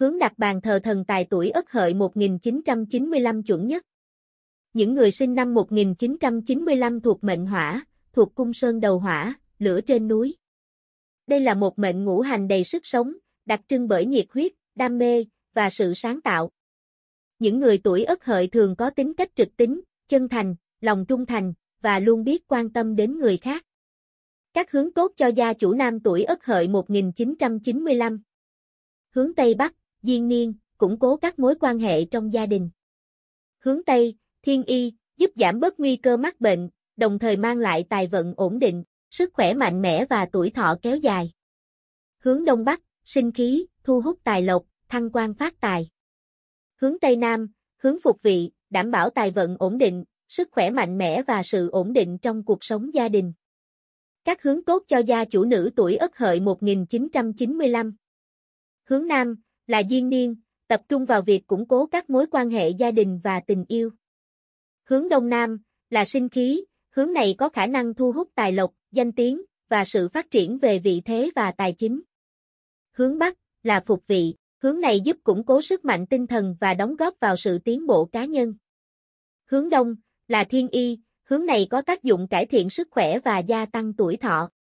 Hướng đặt bàn thờ thần tài tuổi Ất Hợi 1995 chuẩn nhất. Những người sinh năm 1995 thuộc mệnh hỏa, thuộc cung sơn đầu hỏa, lửa trên núi. Đây là một mệnh ngũ hành đầy sức sống, đặc trưng bởi nhiệt huyết, đam mê và sự sáng tạo. Những người tuổi Ất Hợi thường có tính cách trực tính, chân thành, lòng trung thành và luôn biết quan tâm đến người khác. Các hướng tốt cho gia chủ nam tuổi Ất Hợi 1995. Hướng Tây Bắc, Diên Niên, củng cố các mối quan hệ trong gia đình. Hướng Tây, Thiên Y, giúp giảm bớt nguy cơ mắc bệnh, đồng thời mang lại tài vận ổn định, sức khỏe mạnh mẽ và tuổi thọ kéo dài. Hướng Đông Bắc, sinh khí, thu hút tài lộc, thăng quan phát tài. Hướng Tây Nam, hướng phục vị, đảm bảo tài vận ổn định, sức khỏe mạnh mẽ và sự ổn định trong cuộc sống gia đình. Các hướng tốt cho gia chủ nữ tuổi Ất Hợi 1995. Hướng Nam là duyên niên, tập trung vào việc củng cố các mối quan hệ gia đình và tình yêu. Hướng Đông Nam là sinh khí, hướng này có khả năng thu hút tài lộc, danh tiếng và sự phát triển về vị thế và tài chính. Hướng Bắc là phục vị, hướng này giúp củng cố sức mạnh tinh thần và đóng góp vào sự tiến bộ cá nhân. Hướng Đông là thiên y, hướng này có tác dụng cải thiện sức khỏe và gia tăng tuổi thọ.